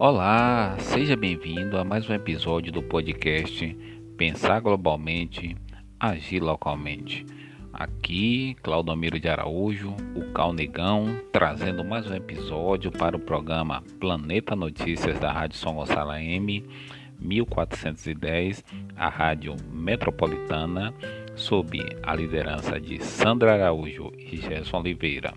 Olá, seja bem-vindo a mais um episódio do podcast Pensar Globalmente, Agir Localmente. Aqui, Claudomiro de Araújo, o Calnegão, trazendo mais um episódio para o programa Planeta Notícias da Rádio São Gonçalo M 1410, a Rádio Metropolitana, sob a liderança de Sandra Araújo e Gerson Oliveira.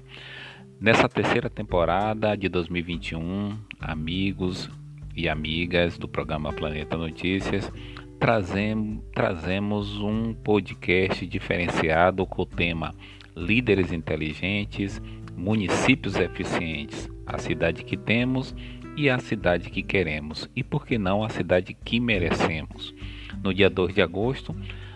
Nessa terceira temporada de 2021, amigos e amigas do programa Planeta Notícias, trazemos, um podcast diferenciado com o tema Líderes Inteligentes, Municípios Eficientes, a cidade que temos e a cidade que queremos, e por que não a cidade que merecemos. No dia 2 de agosto,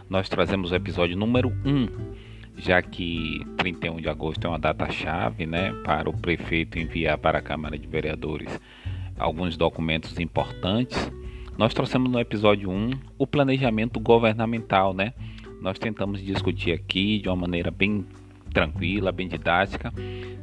nós trazemos o episódio número 1 já que 31 de agosto é uma data-chave né, para o prefeito enviar para a Câmara de Vereadores alguns documentos importantes, nós trouxemos no episódio 1 o planejamento governamental. Né? Nós tentamos discutir aqui de uma maneira bem tranquila, bem didática,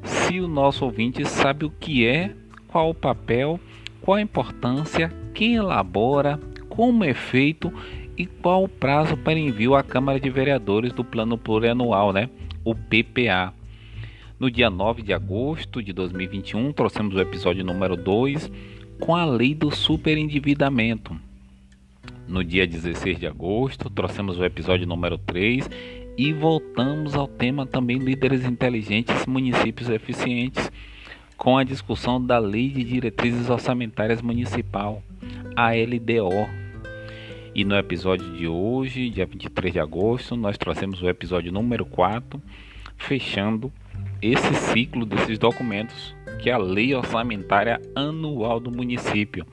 se o nosso ouvinte sabe o que é, qual o papel, qual a importância, quem elabora, como é feito e qual o prazo para envio à Câmara de Vereadores do Plano Plurianual, né? o PPA. No dia 9 de agosto de 2021, trouxemos o episódio número 2 com a lei do superendividamento. No dia 16 de agosto, trouxemos o episódio número 3 e voltamos ao tema também líderes inteligentes, municípios eficientes, com a discussão da Lei de Diretrizes Orçamentárias Municipal, a LDO, e no episódio de hoje, dia 23 de agosto, nós trouxemos o episódio número 4, fechando esse ciclo desses documentos, que é a Lei Orçamentária Anual do Município,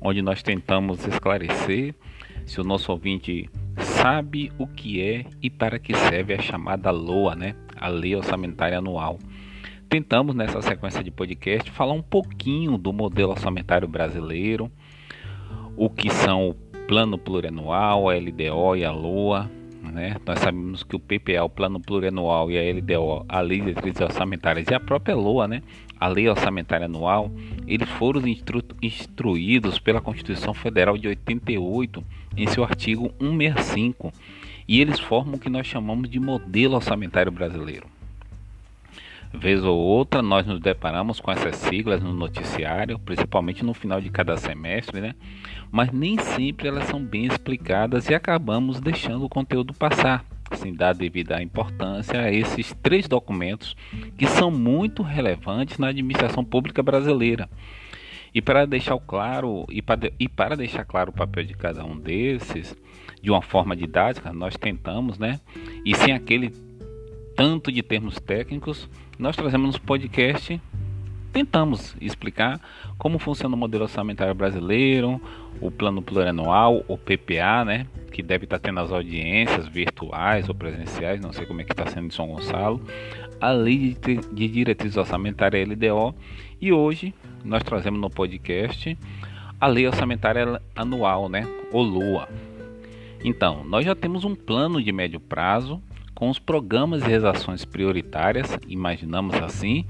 onde nós tentamos esclarecer se o nosso ouvinte sabe o que é e para que serve a chamada LOA, né? A Lei Orçamentária Anual. Tentamos nessa sequência de podcast falar um pouquinho do modelo orçamentário brasileiro, o que são Plano Plurianual, a LDO e a LOA. Né? Nós sabemos que o PPA, o Plano Plurianual e a LDO, a Lei de Diretrizes Orçamentárias e a própria LOA, né? a Lei Orçamentária Anual, eles foram instru instruídos pela Constituição Federal de 88 em seu artigo 165 e eles formam o que nós chamamos de modelo orçamentário brasileiro. Vez ou outra, nós nos deparamos com essas siglas no noticiário, principalmente no final de cada semestre, né? mas nem sempre elas são bem explicadas e acabamos deixando o conteúdo passar, sem dar devida importância a esses três documentos que são muito relevantes na administração pública brasileira. E para deixar claro e para, e para deixar claro o papel de cada um desses, de uma forma didática, nós tentamos, né? E sem aquele tanto de termos técnicos, nós trazemos no podcast, tentamos explicar como funciona o modelo orçamentário brasileiro, o plano plurianual, o PPA, né, que deve estar tendo as audiências virtuais ou presenciais, não sei como é que está sendo em São Gonçalo, a lei de, diretrizes orçamentárias LDO e hoje nós trazemos no podcast a lei orçamentária anual, né, o LUA. Então, nós já temos um plano de médio prazo com os programas e as ações prioritárias, imaginamos assim,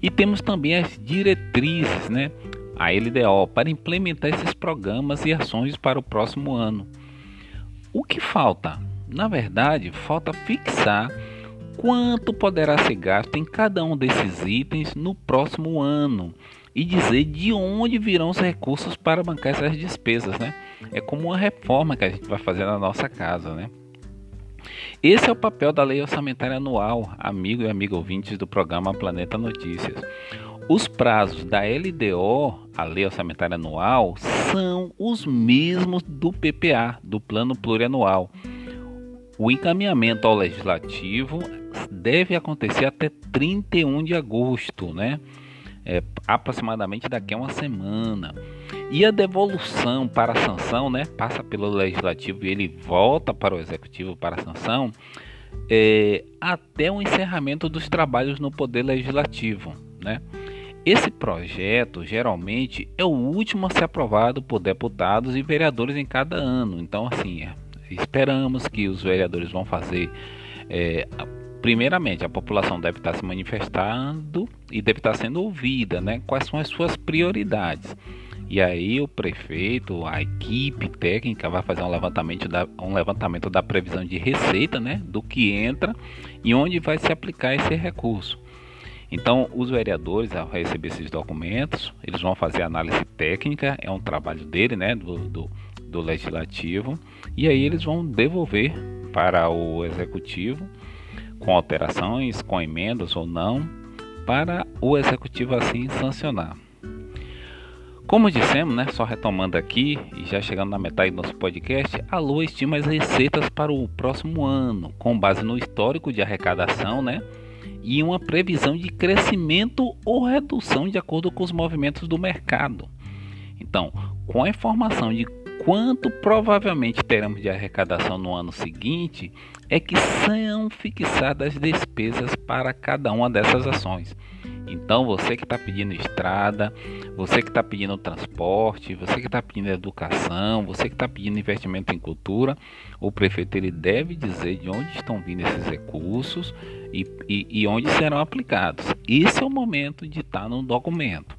e temos também as diretrizes, né, a LDO, para implementar esses programas e ações para o próximo ano. O que falta? Na verdade, falta fixar quanto poderá ser gasto em cada um desses itens no próximo ano e dizer de onde virão os recursos para bancar essas despesas, né? É como uma reforma que a gente vai fazer na nossa casa, né? Esse é o papel da Lei Orçamentária Anual, amigo e amigo ouvintes do programa Planeta Notícias. Os prazos da LDO, a Lei Orçamentária Anual, são os mesmos do PPA, do Plano Plurianual. O encaminhamento ao Legislativo deve acontecer até 31 de agosto, né? É, aproximadamente daqui a uma semana. E a devolução para a sanção, né, passa pelo legislativo e ele volta para o executivo para a sanção, é, até o encerramento dos trabalhos no poder legislativo, né? Esse projeto geralmente é o último a ser aprovado por deputados e vereadores em cada ano. Então, assim, é, esperamos que os vereadores vão fazer. É, primeiramente, a população deve estar se manifestando e deve estar sendo ouvida, né? Quais são as suas prioridades? E aí o prefeito, a equipe técnica vai fazer um levantamento da, um levantamento da previsão de receita, né, do que entra e onde vai se aplicar esse recurso. Então, os vereadores, ao receber esses documentos, eles vão fazer análise técnica, é um trabalho dele, né, do, do, do legislativo, e aí eles vão devolver para o executivo com alterações, com emendas ou não, para o executivo assim sancionar. Como dissemos, né, só retomando aqui e já chegando na metade do nosso podcast, a Lua estima as receitas para o próximo ano, com base no histórico de arrecadação, né, e uma previsão de crescimento ou redução de acordo com os movimentos do mercado. Então, com a informação de quanto provavelmente teremos de arrecadação no ano seguinte, é que são fixadas despesas para cada uma dessas ações. Então, você que está pedindo estrada, você que está pedindo transporte, você que está pedindo educação, você que está pedindo investimento em cultura, o prefeito ele deve dizer de onde estão vindo esses recursos e, e, e onde serão aplicados. Esse é o momento de estar tá no documento.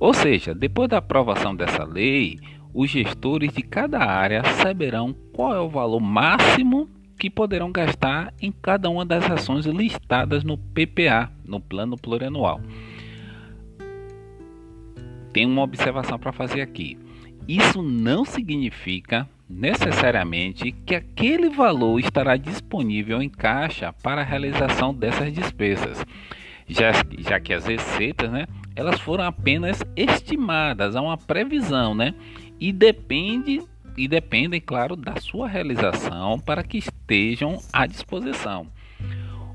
Ou seja, depois da aprovação dessa lei, os gestores de cada área saberão qual é o valor máximo que poderão gastar em cada uma das ações listadas no PPA, no Plano Plurianual. Tem uma observação para fazer aqui. Isso não significa necessariamente que aquele valor estará disponível em caixa para a realização dessas despesas, já, já que as receitas, né, elas foram apenas estimadas, há uma previsão, né, e depende e dependem, claro, da sua realização para que estejam à disposição.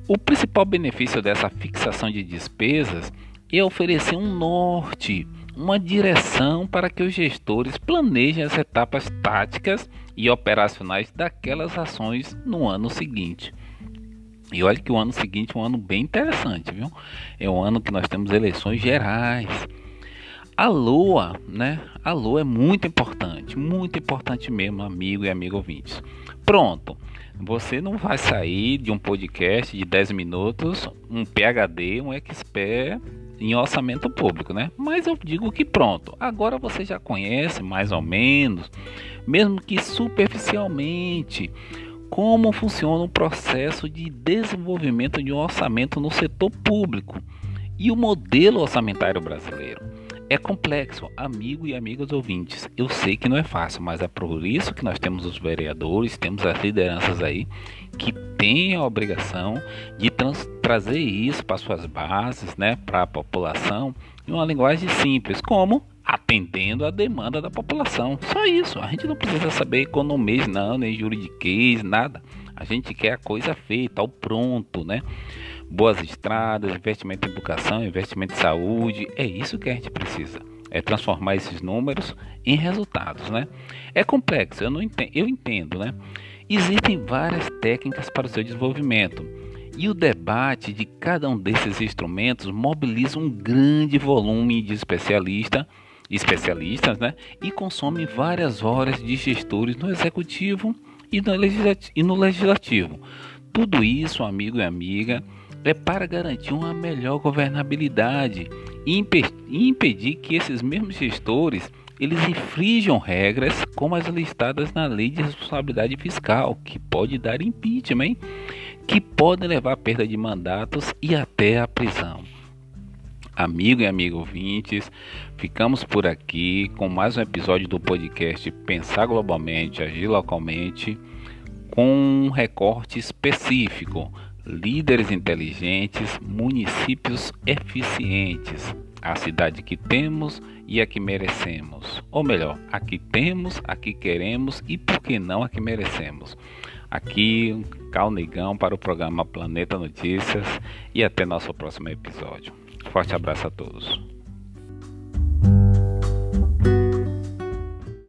O principal benefício dessa fixação de despesas é oferecer um norte, uma direção para que os gestores planejem as etapas táticas e operacionais daquelas ações no ano seguinte. E olha que o ano seguinte é um ano bem interessante, viu? É um ano que nós temos eleições gerais a lua, né? A lua é muito importante, muito importante mesmo, amigo e amigo ouvintes. Pronto. Você não vai sair de um podcast de 10 minutos, um PhD, um expert em orçamento público, né? Mas eu digo que pronto. Agora você já conhece mais ou menos, mesmo que superficialmente, como funciona o processo de desenvolvimento de um orçamento no setor público e o modelo orçamentário brasileiro. É complexo, amigo e amigas ouvintes. Eu sei que não é fácil, mas é por isso que nós temos os vereadores, temos as lideranças aí que têm a obrigação de trazer isso para suas bases, né, para a população, em uma linguagem simples, como atendendo a demanda da população. Só isso. A gente não precisa saber economia, não, nem juridiquês, nada. A gente quer a coisa feita, ao pronto, né? Boas estradas, investimento em educação, investimento em saúde. É isso que a gente precisa. É transformar esses números em resultados, né? É complexo, eu não entendo, eu entendo, né? Existem várias técnicas para o seu desenvolvimento. E o debate de cada um desses instrumentos mobiliza um grande volume de especialista, especialistas, né? E consome várias horas de gestores no executivo e no legislativo. Tudo isso, amigo e amiga, é para garantir uma melhor governabilidade e impedir que esses mesmos gestores eles infringam regras como as listadas na Lei de Responsabilidade Fiscal, que pode dar impeachment, que podem levar à perda de mandatos e até à prisão. Amigo e amigo ouvintes, ficamos por aqui com mais um episódio do podcast Pensar Globalmente, Agir Localmente, com um recorte específico líderes inteligentes, municípios eficientes, a cidade que temos e a que merecemos. Ou melhor, a que temos, a que queremos e por que não a que merecemos. Aqui, Cal Negão para o programa Planeta Notícias e até nosso próximo episódio. Forte abraço a todos.